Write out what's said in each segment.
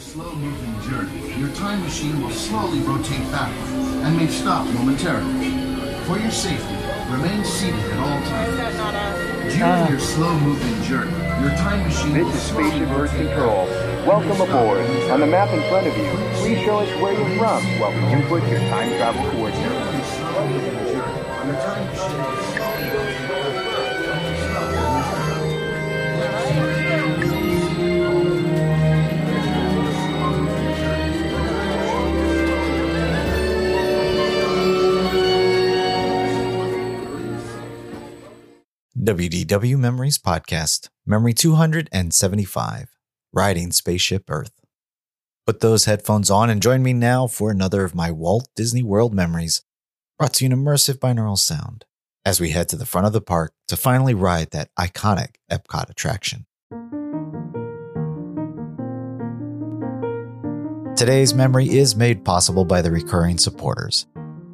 slow-moving journey, your time machine will slowly rotate backward and may stop momentarily. For your safety, remain seated at all times. During ah. your slow-moving journey, your time machine This will is Spaceship Earth Control. Welcome and may stop aboard. On the map in front of you, please show us where you're from while we input your time travel coordinates. WDW Memories Podcast, Memory 275, Riding Spaceship Earth. Put those headphones on and join me now for another of my Walt Disney World memories, brought to you in immersive binaural sound, as we head to the front of the park to finally ride that iconic Epcot attraction. Today's memory is made possible by the recurring supporters.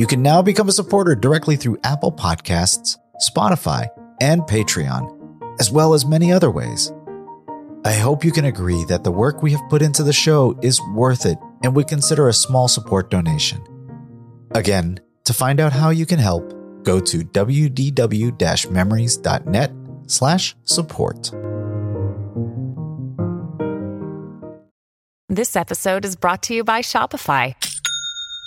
You can now become a supporter directly through Apple Podcasts, Spotify, and Patreon, as well as many other ways. I hope you can agree that the work we have put into the show is worth it and would consider a small support donation. Again, to find out how you can help, go to wdw-memories.net slash support. This episode is brought to you by Shopify.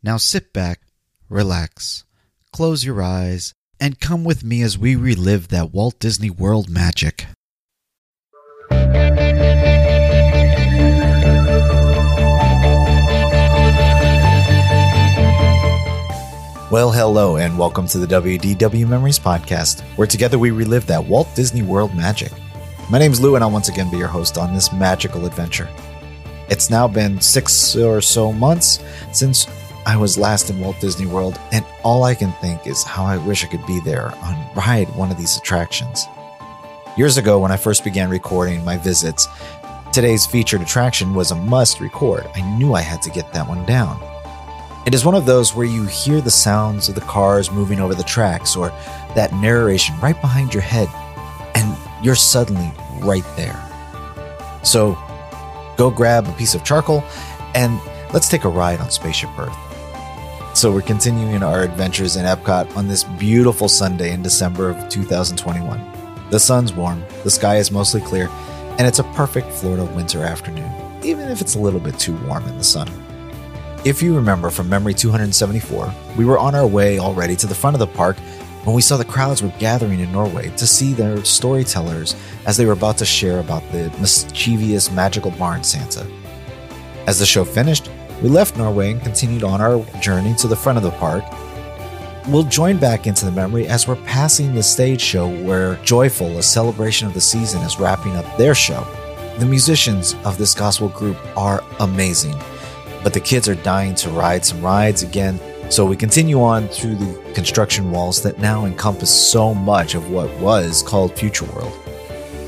Now sit back, relax, close your eyes, and come with me as we relive that Walt Disney World magic. Well, hello, and welcome to the WDW Memories Podcast, where together we relive that Walt Disney World magic. My name's Lou, and I'll once again be your host on this magical adventure. It's now been six or so months since I was last in Walt Disney World, and all I can think is how I wish I could be there on ride one of these attractions. Years ago, when I first began recording my visits, today's featured attraction was a must record. I knew I had to get that one down. It is one of those where you hear the sounds of the cars moving over the tracks or that narration right behind your head, and you're suddenly right there. So go grab a piece of charcoal and let's take a ride on Spaceship Earth. So we're continuing our adventures in Epcot on this beautiful Sunday in December of 2021. The sun's warm, the sky is mostly clear, and it's a perfect Florida winter afternoon, even if it's a little bit too warm in the sun. If you remember from Memory 274, we were on our way already to the front of the park when we saw the crowds were gathering in Norway to see their storytellers as they were about to share about the mischievous magical barn Santa. As the show finished, we left Norway and continued on our journey to the front of the park. we'll join back into the memory as we're passing the stage show where Joyful, a celebration of the season, is wrapping up their show. The musicians of this gospel group are amazing, but the kids are dying to ride some rides again, so we continue on through the construction walls that now encompass so much of what was called Future World.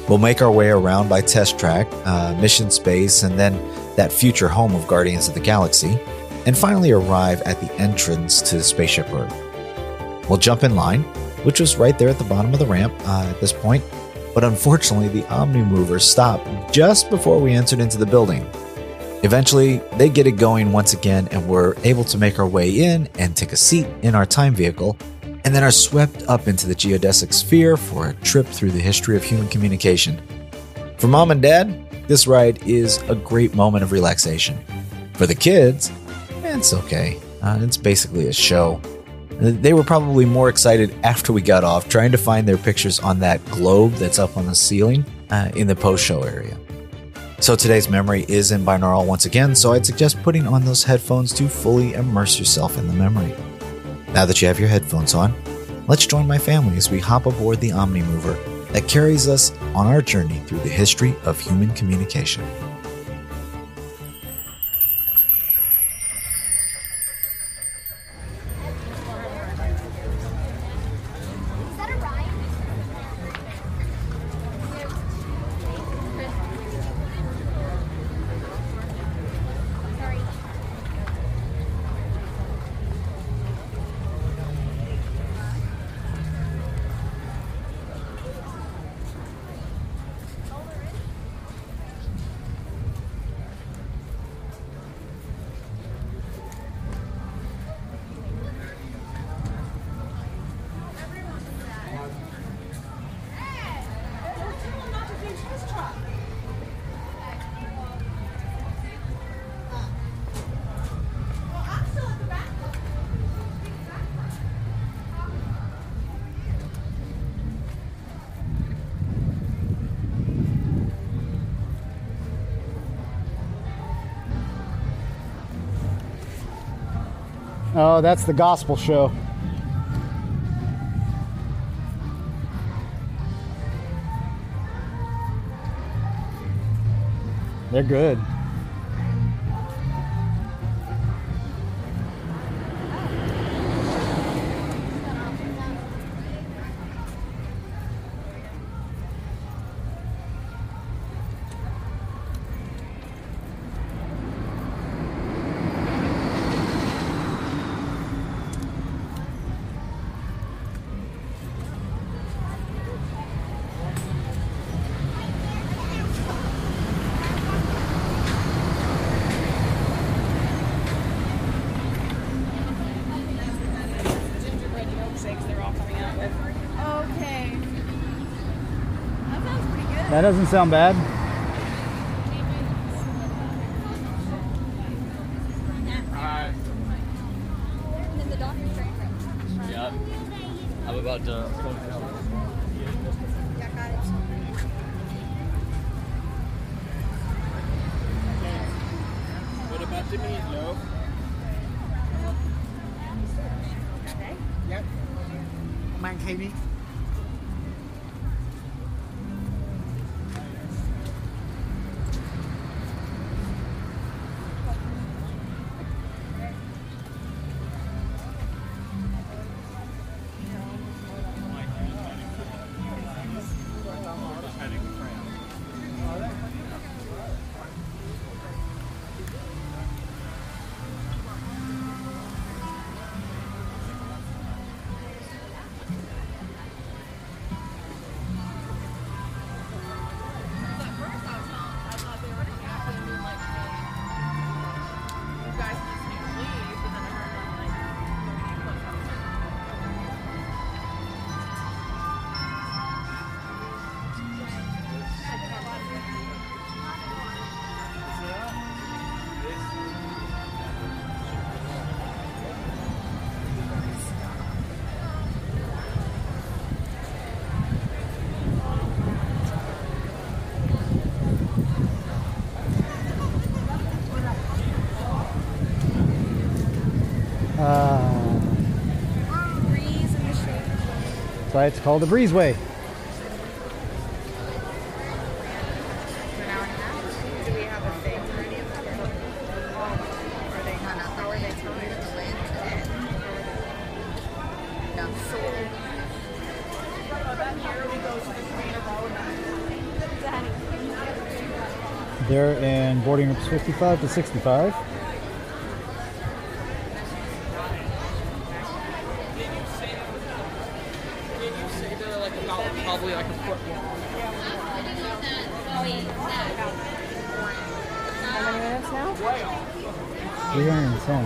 We'll make our way around by Test Track, uh, Mission Space, and then that future home of Guardians of the Galaxy, and finally arrive at the entrance to the Spaceship Earth. We'll jump in line, which was right there at the bottom of the ramp uh, at this point, but unfortunately, the Omni Mover stopped just before we entered into the building. Eventually, they get it going once again, and we're able to make our way in and take a seat in our time vehicle, and then are swept up into the geodesic sphere for a trip through the history of human communication. For mom and dad, this ride is a great moment of relaxation. For the kids, it's okay. Uh, it's basically a show. They were probably more excited after we got off, trying to find their pictures on that globe that's up on the ceiling uh, in the post show area. So today's memory is in binaural once again, so I'd suggest putting on those headphones to fully immerse yourself in the memory. Now that you have your headphones on, let's join my family as we hop aboard the Omni Mover that carries us on our journey through the history of human communication. Oh, that's the gospel show. They're good. That doesn't sound bad. They telling the land No. They're in boarding groups 55 to 65. Did you say they're like about probably like a foot long? How many minutes now? 310.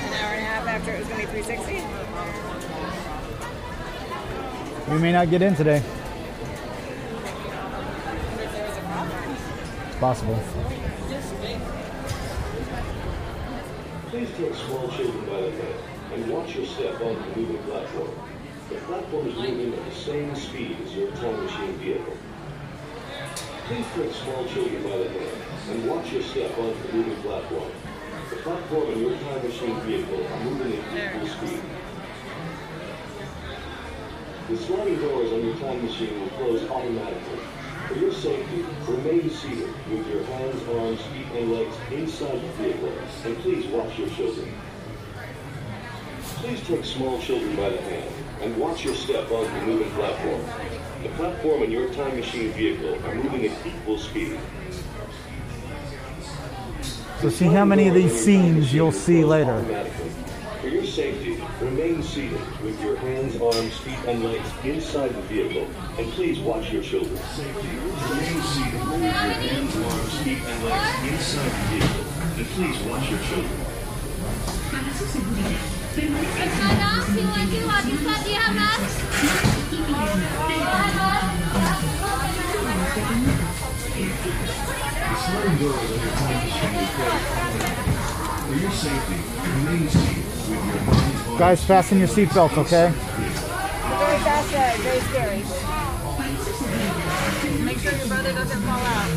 An hour and a half after it was going to be 360? We may not get in today. It's possible. Please take small children by the hand and watch your step on the moving platform. The platform is moving at the same speed as your time machine vehicle. Please take small children by the hand and watch your step on the moving platform. The platform and your time machine vehicle are moving at equal speed. The sliding doors on your time machine will close automatically. For your safety, remain seated with your hands, arms, feet, and legs inside the vehicle, and please watch your children. Please take small children by the hand and watch your step on the moving platform. The platform and your time machine vehicle are moving at equal speed. So see how many of these scenes you'll see later. For your safety, remain seated with your hands, arms, feet, and legs inside the vehicle, and please watch your children. Safety, remain seated with your hands, arms, feet, and legs inside the vehicle, and please watch your children. Bisa dia mas. The sliding doors on your time machine will close. For your safety, remain seated with your hands, arms, Guys, fasten your seatbelts, okay? Very fast ride, very scary. Make sure your brother doesn't fall out.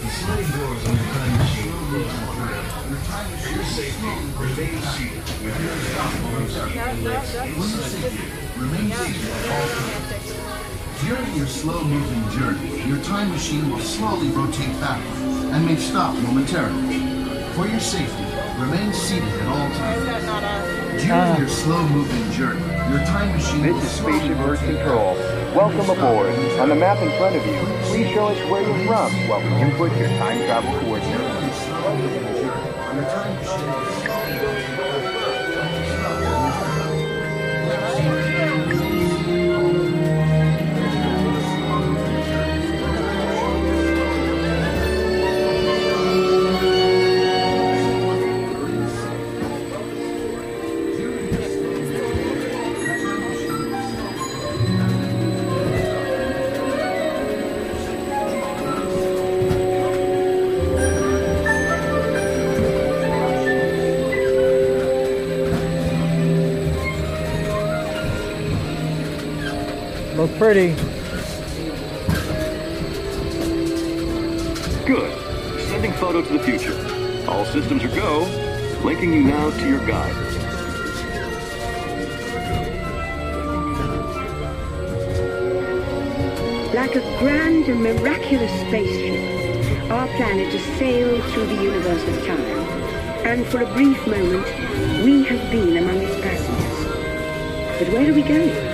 The sliding doors on your time machine will close automatically. For your remain seated with your hands, arms, feet, and legs inside the vehicle. Remain seated at all times. During your slow-moving journey, your time machine will slowly rotate backward and may stop momentarily. For your safety, remain seated at all times. During ah. your slow-moving journey, your time machine will This is slowly Spaceship Earth Control. Welcome and may stop aboard. On the map in front of you, please show us where you're from while we input your time travel coordinates. Look pretty. Good. Sending photo to the future. All systems are go. Linking you now to your guide. Like a grand and miraculous spaceship, our planet has sailed through the universe of time, and for a brief moment, we have been among its passengers. But where are we going?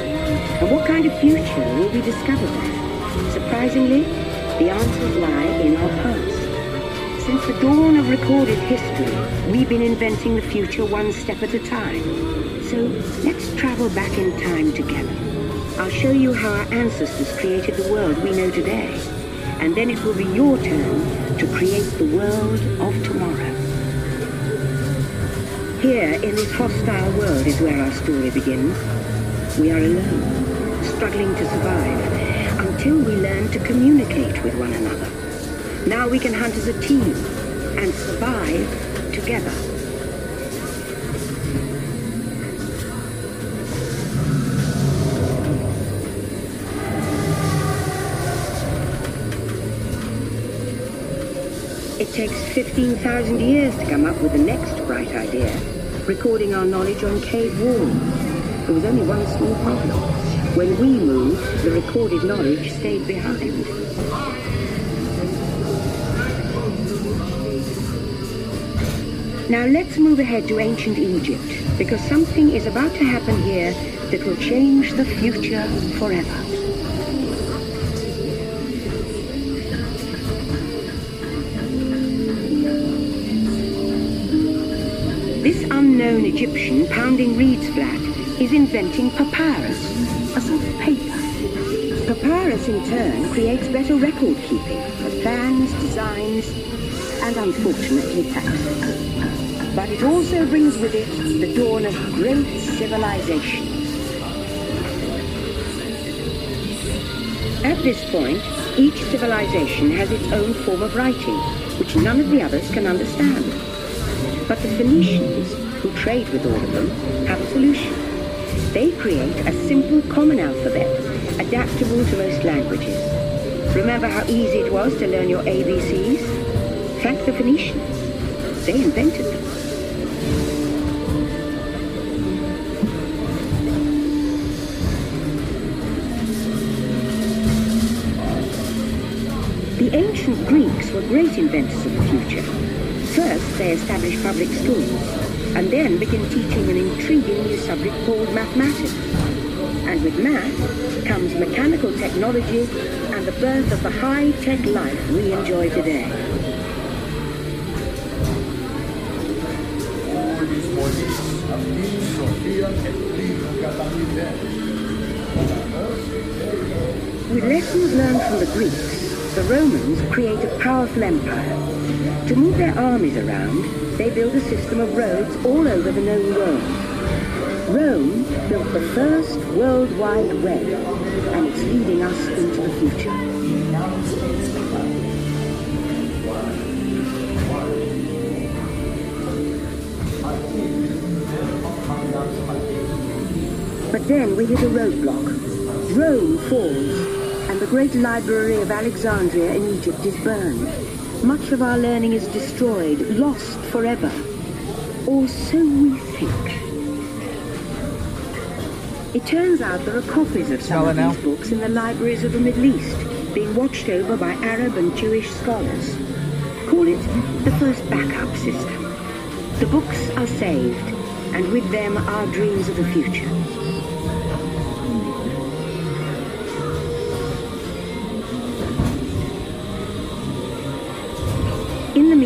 And what kind of future will we discover there? Surprisingly, the answers lie in our past. Since the dawn of recorded history, we've been inventing the future one step at a time. So let's travel back in time together. I'll show you how our ancestors created the world we know today. And then it will be your turn to create the world of tomorrow. Here, in this hostile world, is where our story begins. We are alone, struggling to survive, until we learn to communicate with one another. Now we can hunt as a team and survive together. It takes 15,000 years to come up with the next bright idea, recording our knowledge on cave walls. There was only one small problem. When we moved, the recorded knowledge stayed behind. Now let's move ahead to ancient Egypt, because something is about to happen here that will change the future forever. This unknown Egyptian pounding reeds flat is inventing papyrus, a sort of paper. Papyrus in turn creates better record keeping for plans, designs, and unfortunately taxes. But it also brings with it the dawn of great civilization. At this point, each civilization has its own form of writing, which none of the others can understand. But the Phoenicians, who trade with all of them, have a solution. They create a simple common alphabet, adaptable to most languages. Remember how easy it was to learn your ABCs? Thank the Phoenicians. They invented them. The ancient Greeks were great inventors of the future. First, they established public schools, and then began teaching an intriguing new subject called mathematics. And with math comes mechanical technology and the birth of the high-tech life we enjoy today. With lessons learned from the Greeks, the Romans create a powerful empire. To move their armies around, they build a system of roads all over the known world. Rome built the first worldwide Web, and it's leading us into the future. But then we hit a roadblock. Rome falls, the great library of Alexandria in Egypt is burned. Much of our learning is destroyed, lost forever. Or so we think. It turns out there are copies of some of these books in the libraries of the Middle East, being watched over by Arab and Jewish scholars. Call it the first backup system. The books are saved, and with them our dreams of the future.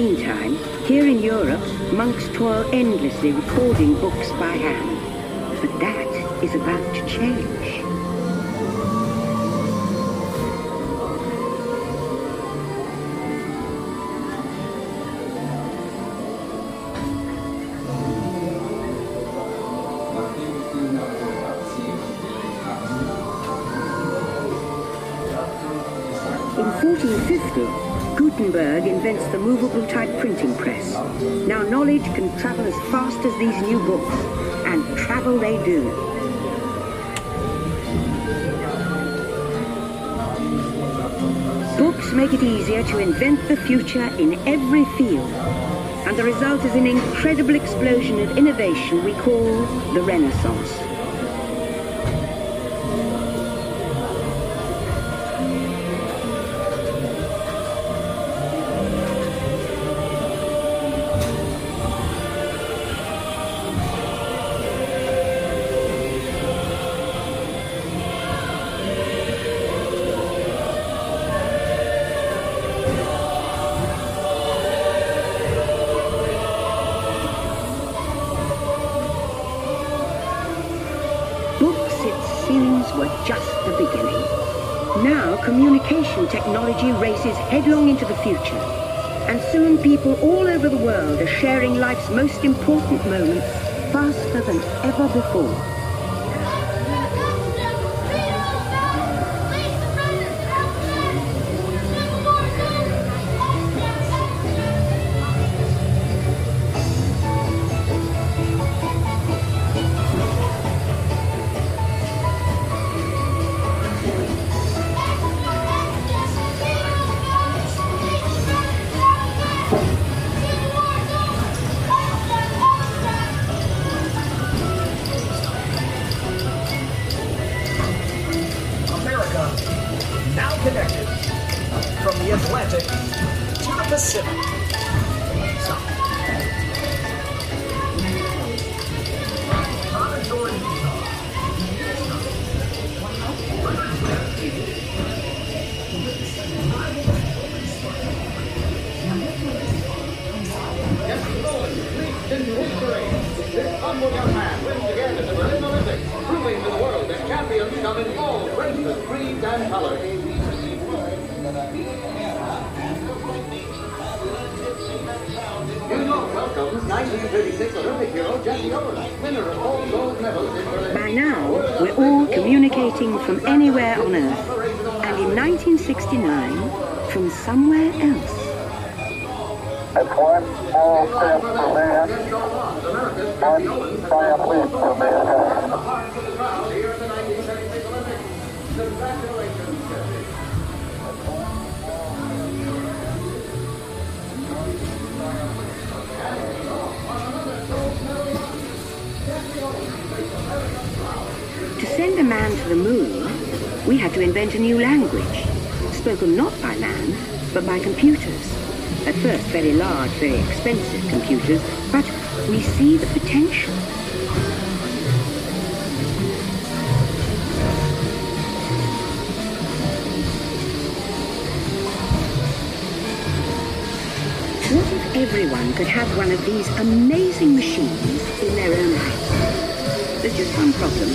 Meantime, here in Europe, monks toil endlessly recording books by hand. But that is about to change. In 1450, Gutenberg invents the movable type printing press. Now knowledge can travel as fast as these new books, and travel they do. Books make it easier to invent the future in every field, and the result is an incredible explosion of innovation we call the Renaissance. Now communication technology races headlong into the future. And soon people all over the world are sharing life's most important moments faster than ever before. To invent a new language, spoken not by man, but by computers. At first, very large, very expensive computers, but we see the potential. What if everyone could have one of these amazing machines in their own house? There's just one problem.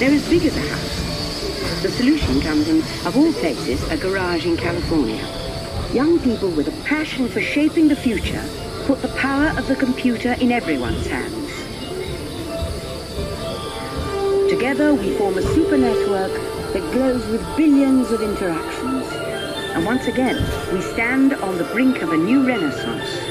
They're as big as a house. The solution comes in, of all places, a garage in California. Young people with a passion for shaping the future put the power of the computer in everyone's hands. Together we form a super network that glows with billions of interactions. And once again, we stand on the brink of a new renaissance.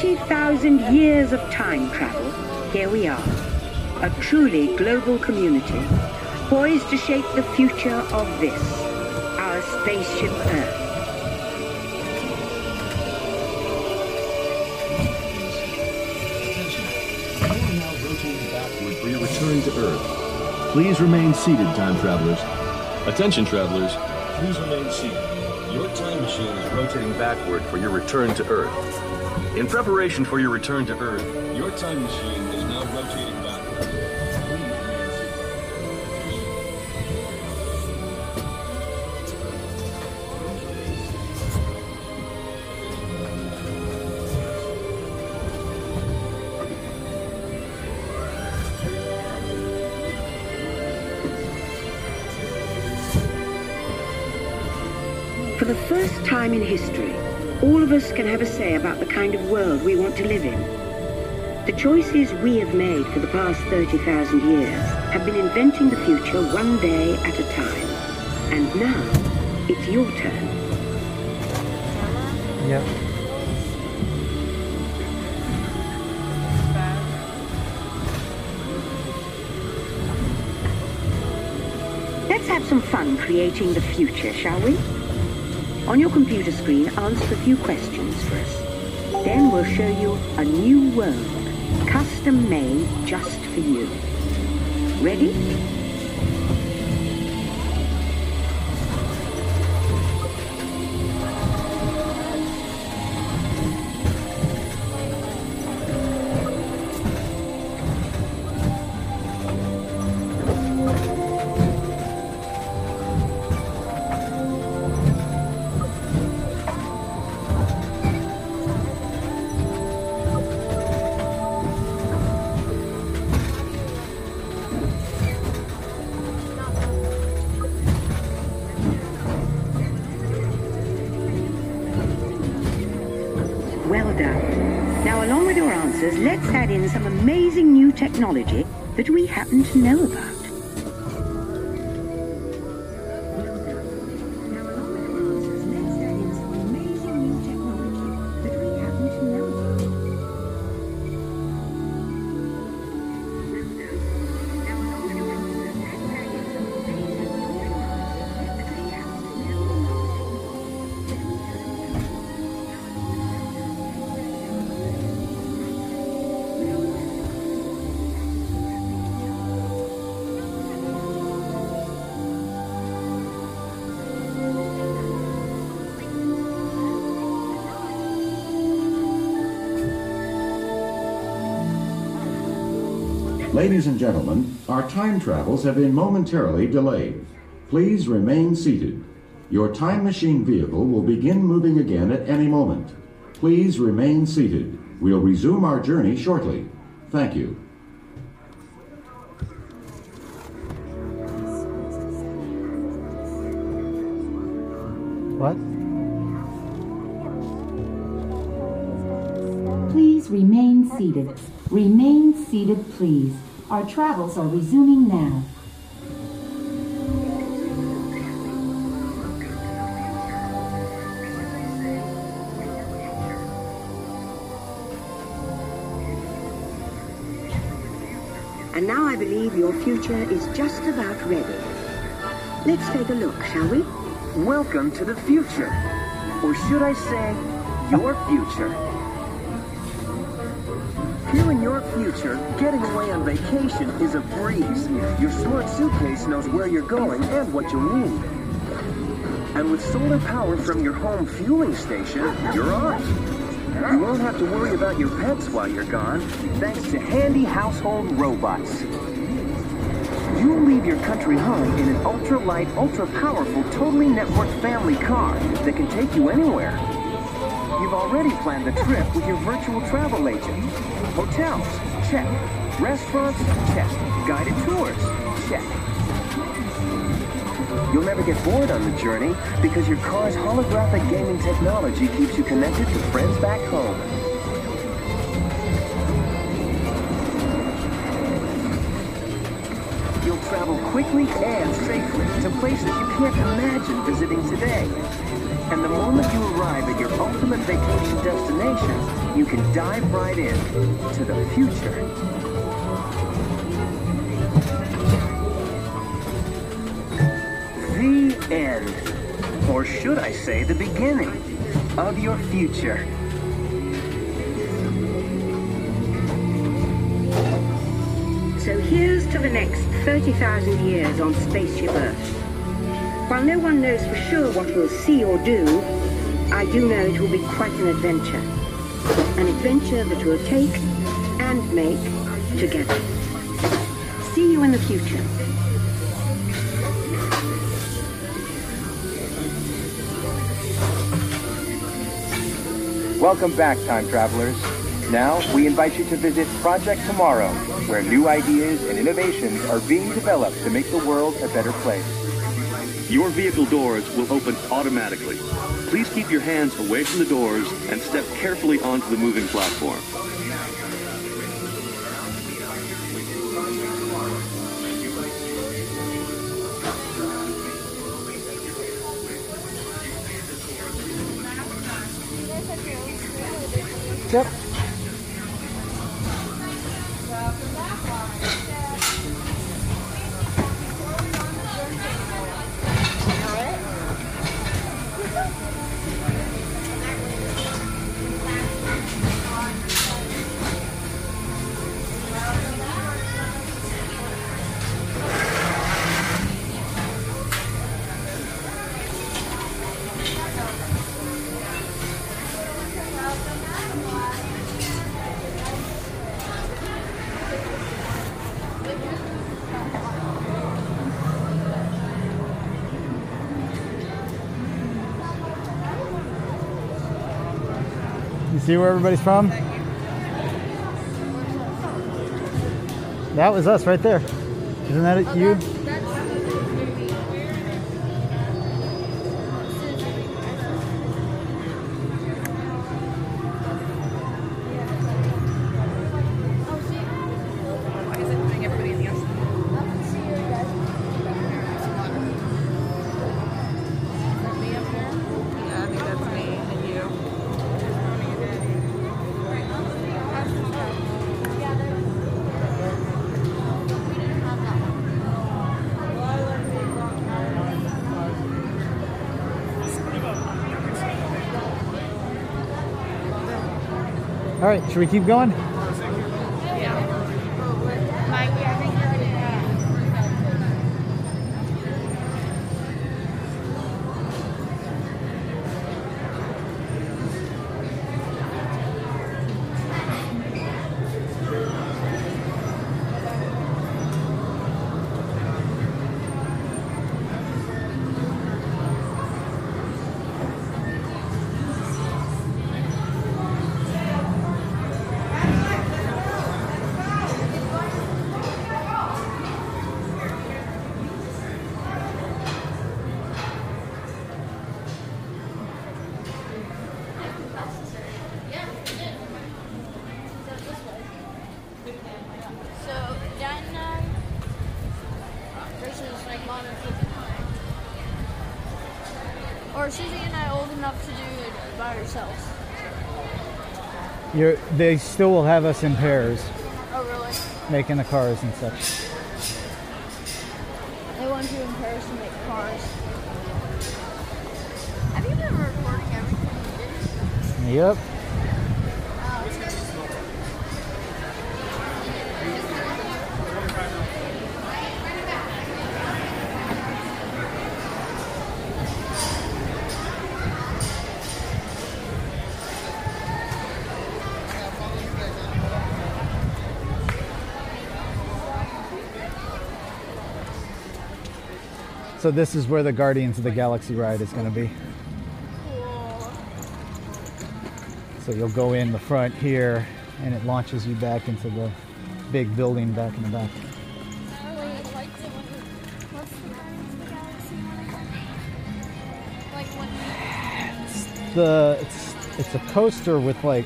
20,000 years of time travel, here we are, a truly global community, poised to shape the future of this, our spaceship Earth. backward for your return to Earth. Please remain seated, time travelers. Attention, travelers. Please remain seated. Your time machine is rotating backward for your return to Earth. In preparation for your return to Earth, your time machine is now rotating seated. For the first time in history, all of us can have a say about the kind of world we want to live in. The choices we have made for the past 30,000 years have been inventing the future one day at a time. And now, it's your turn. Yeah. Let's have some fun creating the future, shall we? On your computer screen, answer a few questions for us. Then we'll show you a new world, custom made just for you. Ready? Let's add in some amazing new technology that we happen to know about. Ladies and gentlemen, our time travels have been momentarily delayed. Please remain seated. Your time machine vehicle will begin moving again at any moment. Please remain seated. We'll resume our journey shortly. Thank you. Seated, please. Our travels are resuming now. And now I believe your future is just about ready. Let's take a look, shall we? Welcome to the future. Or should I say, your future. In your future, getting away on vacation is a breeze. Your smart suitcase knows where you're going and what you'll need. And with solar power from your home fueling station, you're off. You won't have to worry about your pets while you're gone, thanks to handy household robots. You'll leave your country home in an ultra-light, ultra-powerful, totally networked family car that can take you anywhere. You've already planned the trip with your virtual travel agent. Hotels, check. Restaurants, check. Guided tours, check. You'll never get bored on the journey because your car's holographic gaming technology keeps you connected to friends back home. You'll travel quickly and safely to places you can't imagine visiting today. And the moment you arrive at your ultimate vacation destination, you can dive right in to the future. The end. Or should I say the beginning of your future. So here's to the next 30,000 years on Spaceship Earth. While no one knows for sure what we'll see or do, I do know it will be quite an adventure. An adventure that we'll take and make together. See you in the future. Welcome back, time travelers. Now, we invite you to visit Project Tomorrow, where new ideas and innovations are being developed to make the world a better place. Your vehicle doors will open automatically. Please keep your hands away from the doors and step carefully onto the moving platform. See where everybody's from? That was us right there. Isn't that it, you? Right, should we keep going? So, and versus like and Phoebe. Or Susie and I old enough to do it by ourselves. You're, they still will have us in pairs, Oh, really? making the cars and such. They want you in pairs to make cars. Have you been recording everything you did? Yep. So this is where the Guardians of the Galaxy ride is going to be. So you'll go in the front here, and it launches you back into the big building back in the back. I really liked it when what's the Guardians of the Galaxy one? Like when The it's, it's a coaster with like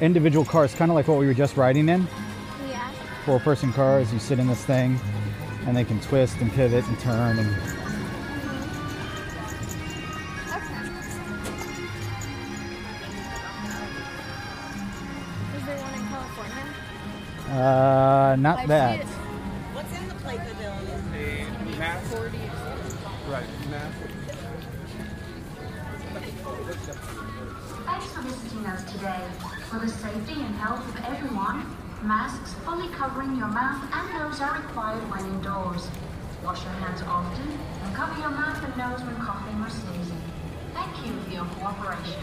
individual cars, kind of like what we were just riding in. Yeah. Four-person cars. You sit in this thing, and they can twist and pivot and turn and Is there one in California? uh, not I that. see it. What's in the play pavilion? A math. 40. Right, math. Thanks for visiting us today. For the safety and health of everyone, masks fully covering your mouth and nose are required when indoors. Wash your hands often and cover your mouth and nose when coughing or sneezing. Thank you for your cooperation.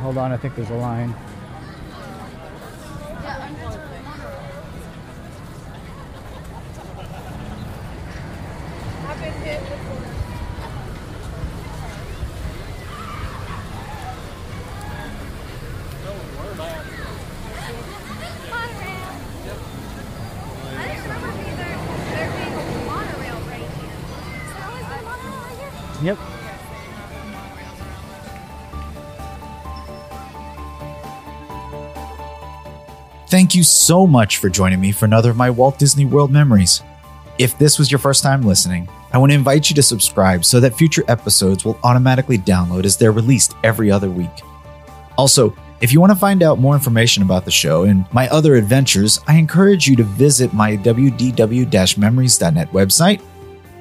Hold on, I think there's a line. Yeah, I'm going to I've been hit before. I didn't remember either there being a monorail right here. Is there always been monorail right here? Yep. Thank you so much for joining me for another of my Walt Disney World memories. If this was your first time listening, I want to invite you to subscribe so that future episodes will automatically download as they're released every other week. Also, if you want to find out more information about the show and my other adventures, I encourage you to visit my wdw memories.net website.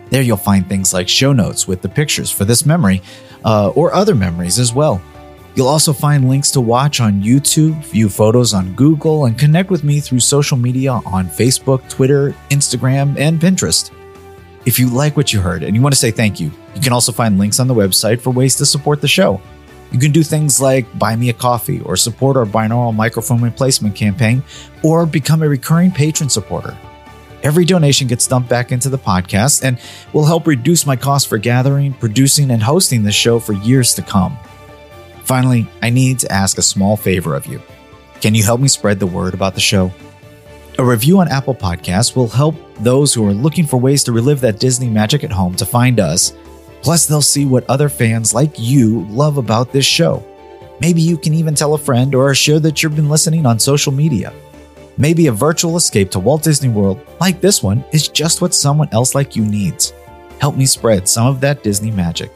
There you'll find things like show notes with the pictures for this memory uh, or other memories as well. You'll also find links to watch on YouTube, view photos on Google, and connect with me through social media on Facebook, Twitter, Instagram, and Pinterest. If you like what you heard and you want to say thank you, you can also find links on the website for ways to support the show. You can do things like buy me a coffee or support our binaural microphone replacement campaign or become a recurring patron supporter. Every donation gets dumped back into the podcast and will help reduce my cost for gathering, producing, and hosting this show for years to come. Finally, I need to ask a small favor of you. Can you help me spread the word about the show? A review on Apple Podcasts will help those who are looking for ways to relive that Disney magic at home to find us. Plus, they'll see what other fans like you love about this show. Maybe you can even tell a friend or share that you've been listening on social media. Maybe a virtual escape to Walt Disney World, like this one, is just what someone else like you needs. Help me spread some of that Disney magic.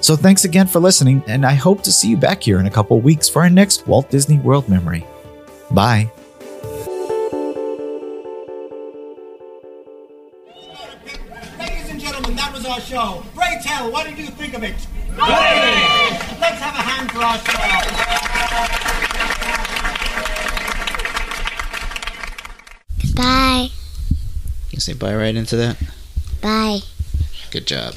So thanks again for listening, and I hope to see you back here in a couple weeks for our next Walt Disney World memory. Bye. Ladies and gentlemen, that was our show. Pray tell, what did you think of it? Let's have a hand for our show. Bye. You can say bye right into that. Bye. Good job.